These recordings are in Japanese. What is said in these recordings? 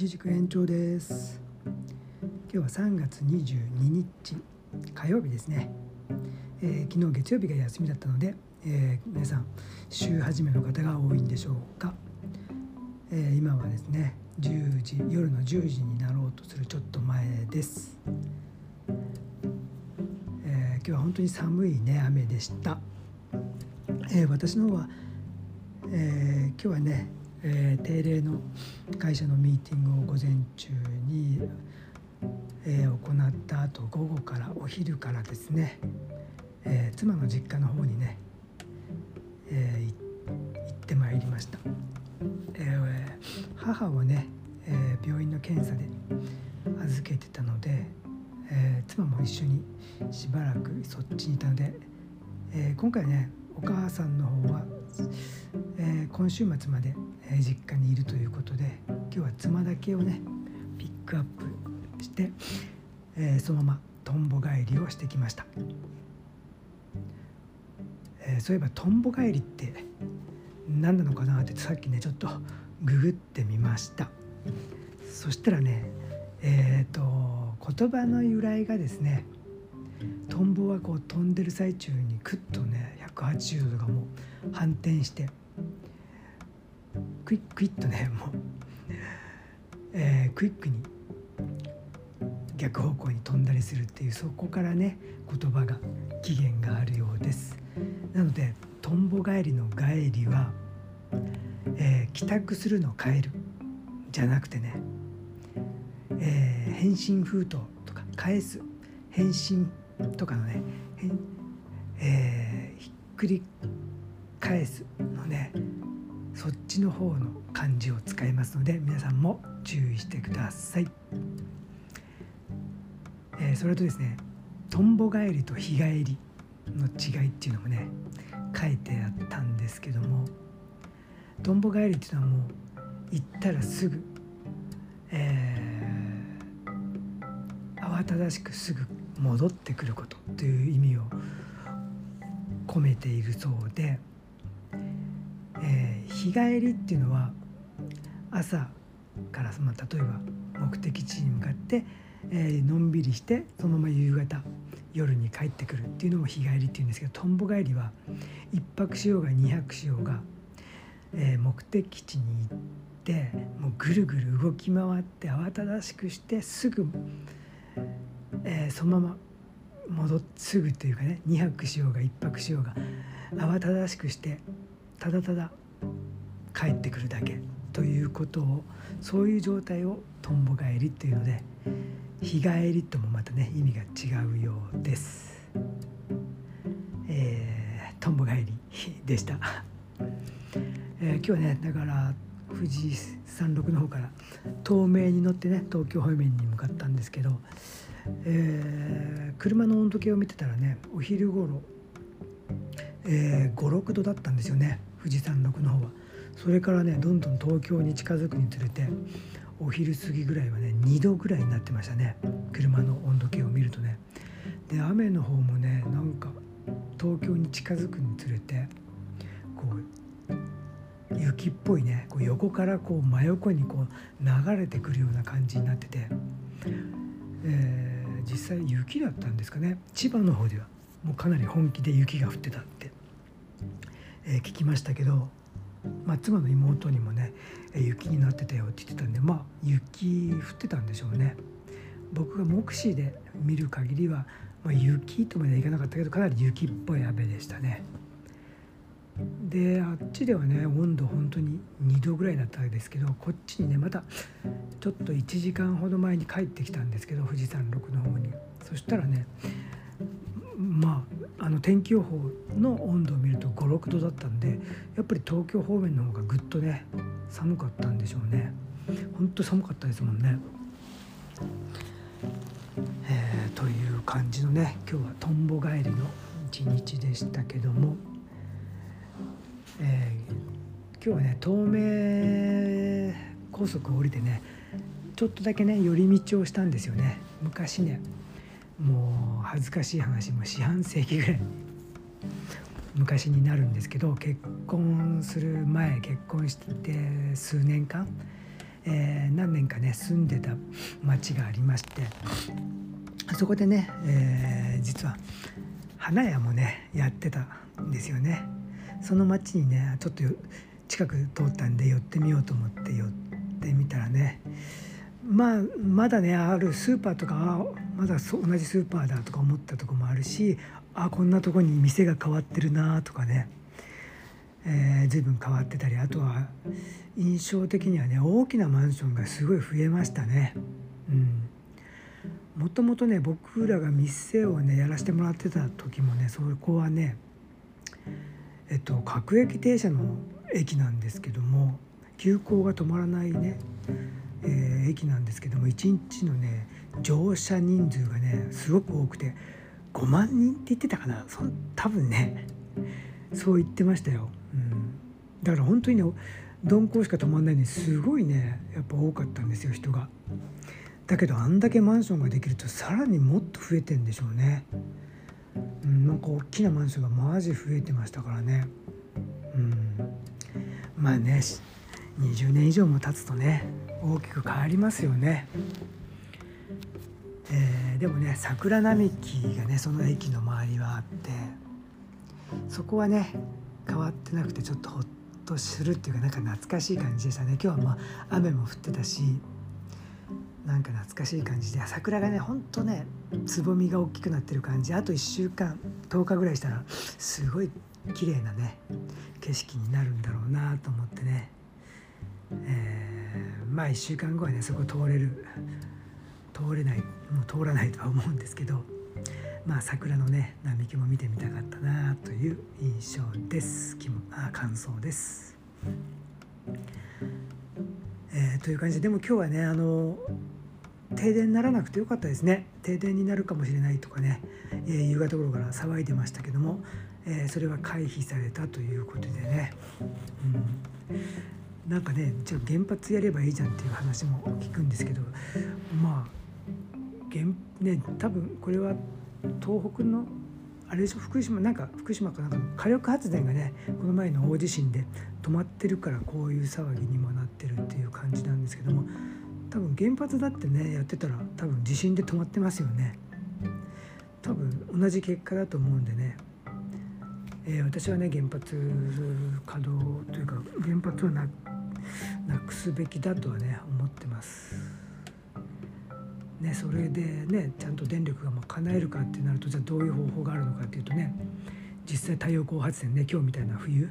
一軸延長です。今日は3月22日火曜日ですね、えー、昨日月曜日が休みだったので、えー、皆さん週始めの方が多いんでしょうか、えー、今はですね10時夜の10時になろうとするちょっと前です、え今日は本当に寒いね雨でした、え私の方は、え今日はねえー、定例の会社のミーティングを午前中に、えー、行った後午後からお昼からですね、えー、妻の実家の方にね、え行ってまいりました、え母をね、え病院の検査で預けてたので、え妻も一緒にしばらくそっちにいたので、え今回ねお母さんの方は、え今週末まで実家にいるということで今日は妻だけをねピックアップして、えー、そのままとんぼ返りをしてきました、えー、そういえばとんぼ返りって何なのかなってさっきねちょっとググってみました。そしたらねえっ、ー、と言葉の由来がですねトンボはこう飛んでる最中にクッとね180度とかも反転してクイックイッとねもう、えー、クイックに逆方向に飛んだりするっていうそこからね言葉が起源があるようです。なのでとんぼ返りの帰りは、えー、帰宅するの帰るじゃなくてね、えー、返信封筒とか返す返信とかのね、えー、ひっくり返すそっちの方の漢字を使いますので皆さんも注意してください、えー、それとですねとんぼ返りと日帰りの違いっていうのもね書いてあったんですけどもとんぼ返りっていうのはもう行ったらすぐ、えー、慌ただしくすぐ戻ってくることという意味を込めているそうでえー、日帰りっていうのは朝から、まあ、例えば目的地に向かって、えー、のんびりしてそのまま夕方夜に帰ってくるっていうのを日帰りっていうんですけどとんぼ帰りは1泊しようが2泊しようが、えー、目的地に行ってもうぐるぐる動き回って慌ただしくしてすぐ、えー、そのまま戻ってすぐというかね2泊しようが1泊しようが慌ただしくしてただただ帰ってくるだけということをそういう状態をとんぼ返りっていうので日帰りともまたね意味が違うようです。えー、とんぼ帰りでした。えー、今日はねだから富士山麓の方から東名に乗ってね東京方面に向かったんですけど、えー、車の温度計を見てたらねお昼頃、えー、56度だったんですよね富士山麓の方はそれからねどんどん東京に近づくにつれてお昼過ぎぐらいはね2度ぐらいになってましたね。車の温度計を見るとね。で雨の方もねなんか東京に近づくにつれてこう雪っぽいねこう横からこう真横にこう流れてくるような感じになってて、えー、実際雪だったんですかね。千葉の方ではもうかなり本気で雪が降ってたってえー、聞きましたけど、まあ、妻の妹にもね雪になってたよって言ってたんでまあ雪降ってたんでしょうね。僕が目視で見る限りは、まあ、雪とまではいかなかったけどかなり雪っぽい雨でしたね。であっちではね温度本当に2度ぐらいだったんですけどこっちにねまたちょっと1時間ほど前に帰ってきたんですけど富士山麓の方に。そしたらねまあ、あの天気予報の温度を見ると56度だったんでやっぱり東京方面の方がぐっとね寒かったんでしょうねほんと寒かったですもんね。えー、という感じのね今日はとんぼ返りの一日でしたけども、えー、今日はね東名高速を降りてねちょっとだけね寄り道をしたんですよね昔ねもう恥ずかしい話も四半世紀ぐらい昔になるんですけど結婚する前結婚して数年間、えー、何年かね住んでた町がありましてそこでね、えー、実は花屋もねやってたんですよね。その町にねちょっと近く通ったんで寄ってみようと思って寄ってみたらねまあまだねあるスーパーとかまだ同じスーパーだとか思ったとこもあるしあこんなとこに店が変わってるなとかね、えー、随分変わってたりあとは印象的にはね大きなマンションがすごい増えましたね。うんもともとね僕らが店をねやらせてもらってた時もねそこはねえっと各駅停車の駅なんですけども急行が止まらないね、駅なんですけども1日のね乗車人数がねすごく多くて5万人って言ってたかな？そ多分ねそう言ってましたよ、うん、だから本当にね鈍行しか止まんないのにすごいねやっぱ多かったんですよ人が。だけどあんだけマンションができるとさらにもっと増えてんでしょうね、うん、なんか大きなマンションがマジ増えてましたからね。うん。まあね20年以上も経つとね大きく変わりますよね。えー、でもね桜並木がねその駅の周りはあってそこはね変わってなくてちょっとほっとするっていうかなんか懐かしい感じでしたね。今日はまあ雨も降ってたしなんか懐かしい感じで桜がねほんとねつぼみが大きくなってる感じ。あと1週間10日ぐらいしたらすごい綺麗なね景色になるんだろうなと思ってね、えー、まあ1週間後はねそこ通れる通れないもう通らないとは思うんですけどまあ桜のね並木も見てみたかったなという印象です。あ感想です。えー、という感じででも今日はねあの停電にならなくてよかったですね。停電になるかもしれないとかね、えー、夕方頃から騒いでましたけども、えー、それは回避されたということでね、うん、なんかねじゃあ原発やればいいじゃんっていう話も聞くんですけどまあ原ね多分これは東北のあれでしょ福島なんか福島かなんか火力発電がねこの前の大地震で止まってるからこういう騒ぎにもなってるっていう感じなんですけども多分原発だってねやってたら多分地震で止まってますよね。多分同じ結果だと思うんでね、えー、私はね原発稼働というか原発をななくすべきだとはね思ってます。ね、それでねちゃんと電力がま叶えるかってなるとじゃあどういう方法があるのかっていうとね実際太陽光発電ね今日みたいな冬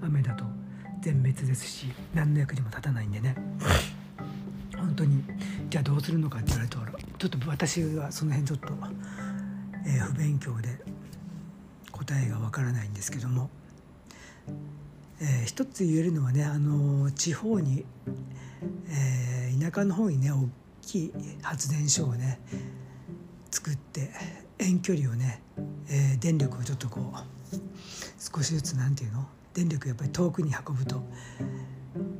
雨だと全滅ですし何の役にも立たないんでね本当にじゃあどうするのかって言われるとちょっと私はその辺ちょっと、えー、不勉強で答えがわからないんですけども、えー、一つ言えるのはねあの地方に、えー、田舎の方にね大きい発電所をね作って遠距離をね、えー、電力をちょっとこう少しずつ何て言うの？電力やっぱり遠くに運ぶと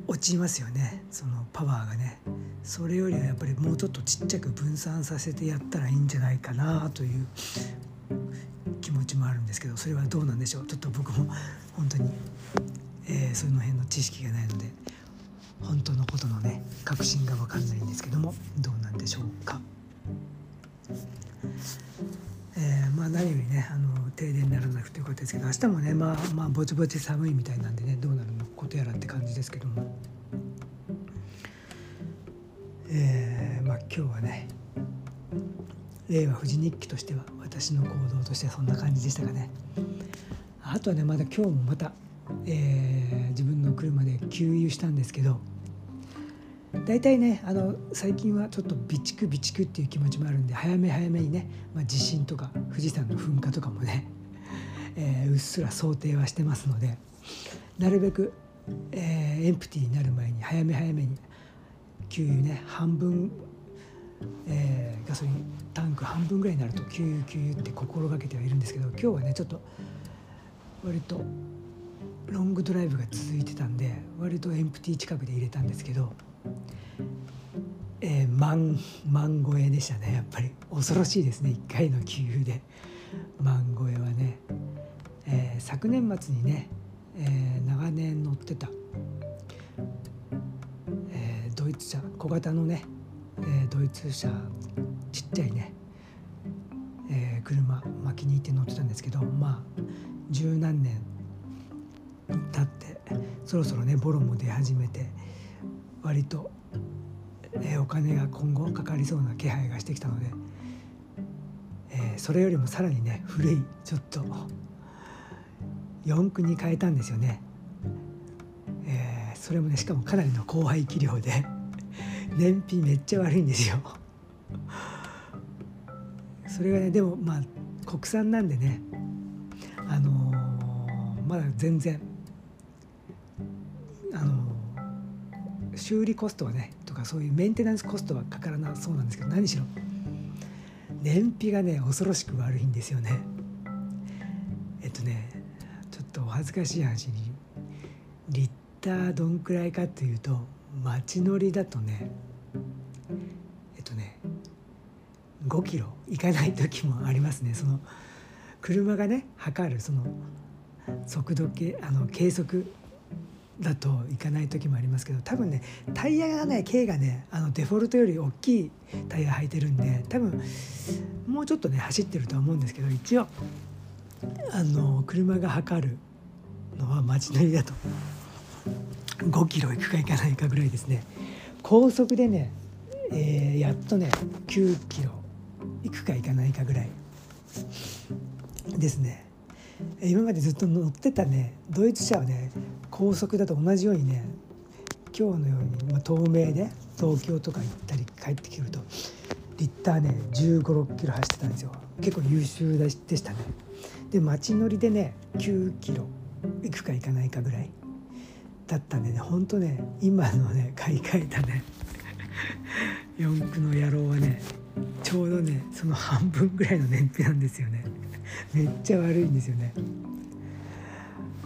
落ちますよね。そのパワーがね。それよりはやっぱりもうちょっとちっちゃく分散させてやったらいいんじゃないかなという気持ちもあるんですけどそれはどうなんでしょう？ちょっと僕も本当に、えー、その辺の知識がないので本当のことのね確信が分かんないんですけどもどうなんでしょうか。えー、まあ何よりねあの停電にならなくてよかったですけど明日もねまあまあぼちぼち寒いみたいなんでねどうなるのことやらって感じですけども。えー、まあ今日はね令和富士日記としては私の行動としてはそんな感じでしたかねあとはねまだ今日もまた、えー、自分の車で給油したんですけど大体ねあの最近はちょっと備蓄備蓄っていう気持ちもあるんで早め早めにね、まあ、地震とか富士山の噴火とかもね、えー、うっすら想定はしてますのでなるべく、えー、エンプティーになる前に早め早めに給油ね半分、えー、ガソリンタンク半分ぐらいになると給油給油って心がけてはいるんですけど今日はねちょっと割とロングドライブが続いてたんで割とエンプティ近くで入れたんですけど、えー、万万超えでしたねやっぱり。恐ろしいですね1回の給油で。万超えはね、えー、昨年末にね、えー、長年乗ってたえー、ドイツ車小型のね、えー、ドイツ車ちっちゃいね、えー、車、まあ、気に入って乗ってたんですけどまあ十何年経ってそろそろねボロも出始めて割と、え、お金が今後かかりそうな気配がしてきたので、えー、それよりもさらにね古いちょっと四駆に変えたんですよね。えー、それもねしかもかなりの高排気量で 燃費めっちゃ悪いんですよ。それがねでもまあ国産なんでねあのー、まだ全然修理コストはねとかそういうメンテナンスコストはかからなそうなんですけど何しろ燃費がね恐ろしく悪いんですよね。えっとねちょっとお恥ずかしい話にリッターどんくらいかっていうと街乗りだとねえっとね5キロ行かない時もありますね。その車がね測るその速度計あの計測だといかない時もありますけど多分ねタイヤがね軽がねあのデフォルトより大きいタイヤ履いてるんで多分もうちょっとね走ってるとは思うんですけど一応あの車が測るのは街乗りだと。5キロ行くか行かないかぐらいですね。高速でね、えー、やっとね9キロ行くか行かないかぐらいですね。今までずっと乗ってたねドイツ車はね高速だと同じようにね今日のように、まあ、東名で東京とか行ったり帰ってくるとリッターね1 5 6キロ走ってたんですよ。結構優秀でしたね。で街乗りでね9キロ行くか行かないかぐらいだったんでねほんとね今のね買い替えたね。四駆の野郎はねちょうどねその半分ぐらいの燃費なんですよね。めっちゃ悪いんですよね。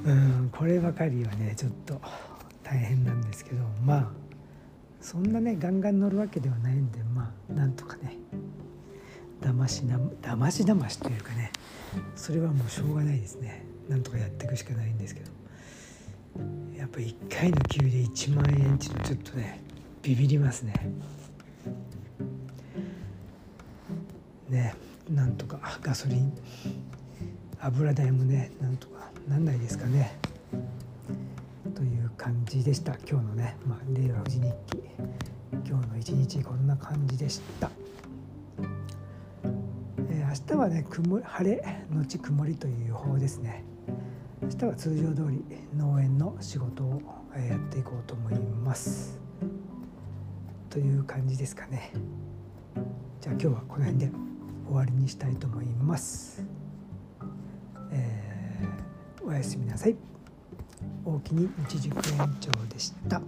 うんこればかりはねちょっと大変なんですけどまあそんなねガンガン乗るわけではないんでまあなんとかねだましだましだましというかねそれはもうしょうがないですね。なんとかやっていくしかないんですけど。やっぱ1回の給で1万円ってちょっとねビビりますね。ね。なんとかガソリン油代もねなんとかなんないですかね。という感じでした。今日のね、まあ、令和富士日記。今日の一日こんな感じでした、えー、明日はね曇晴れのち曇りという予報ですね。明日は通常通り農園の仕事をやっていこうと思います。という感じですかね。じゃあ今日はこの辺で。終わりにしたいと思います、えー、おやすみなさい大きに日軸延長でした。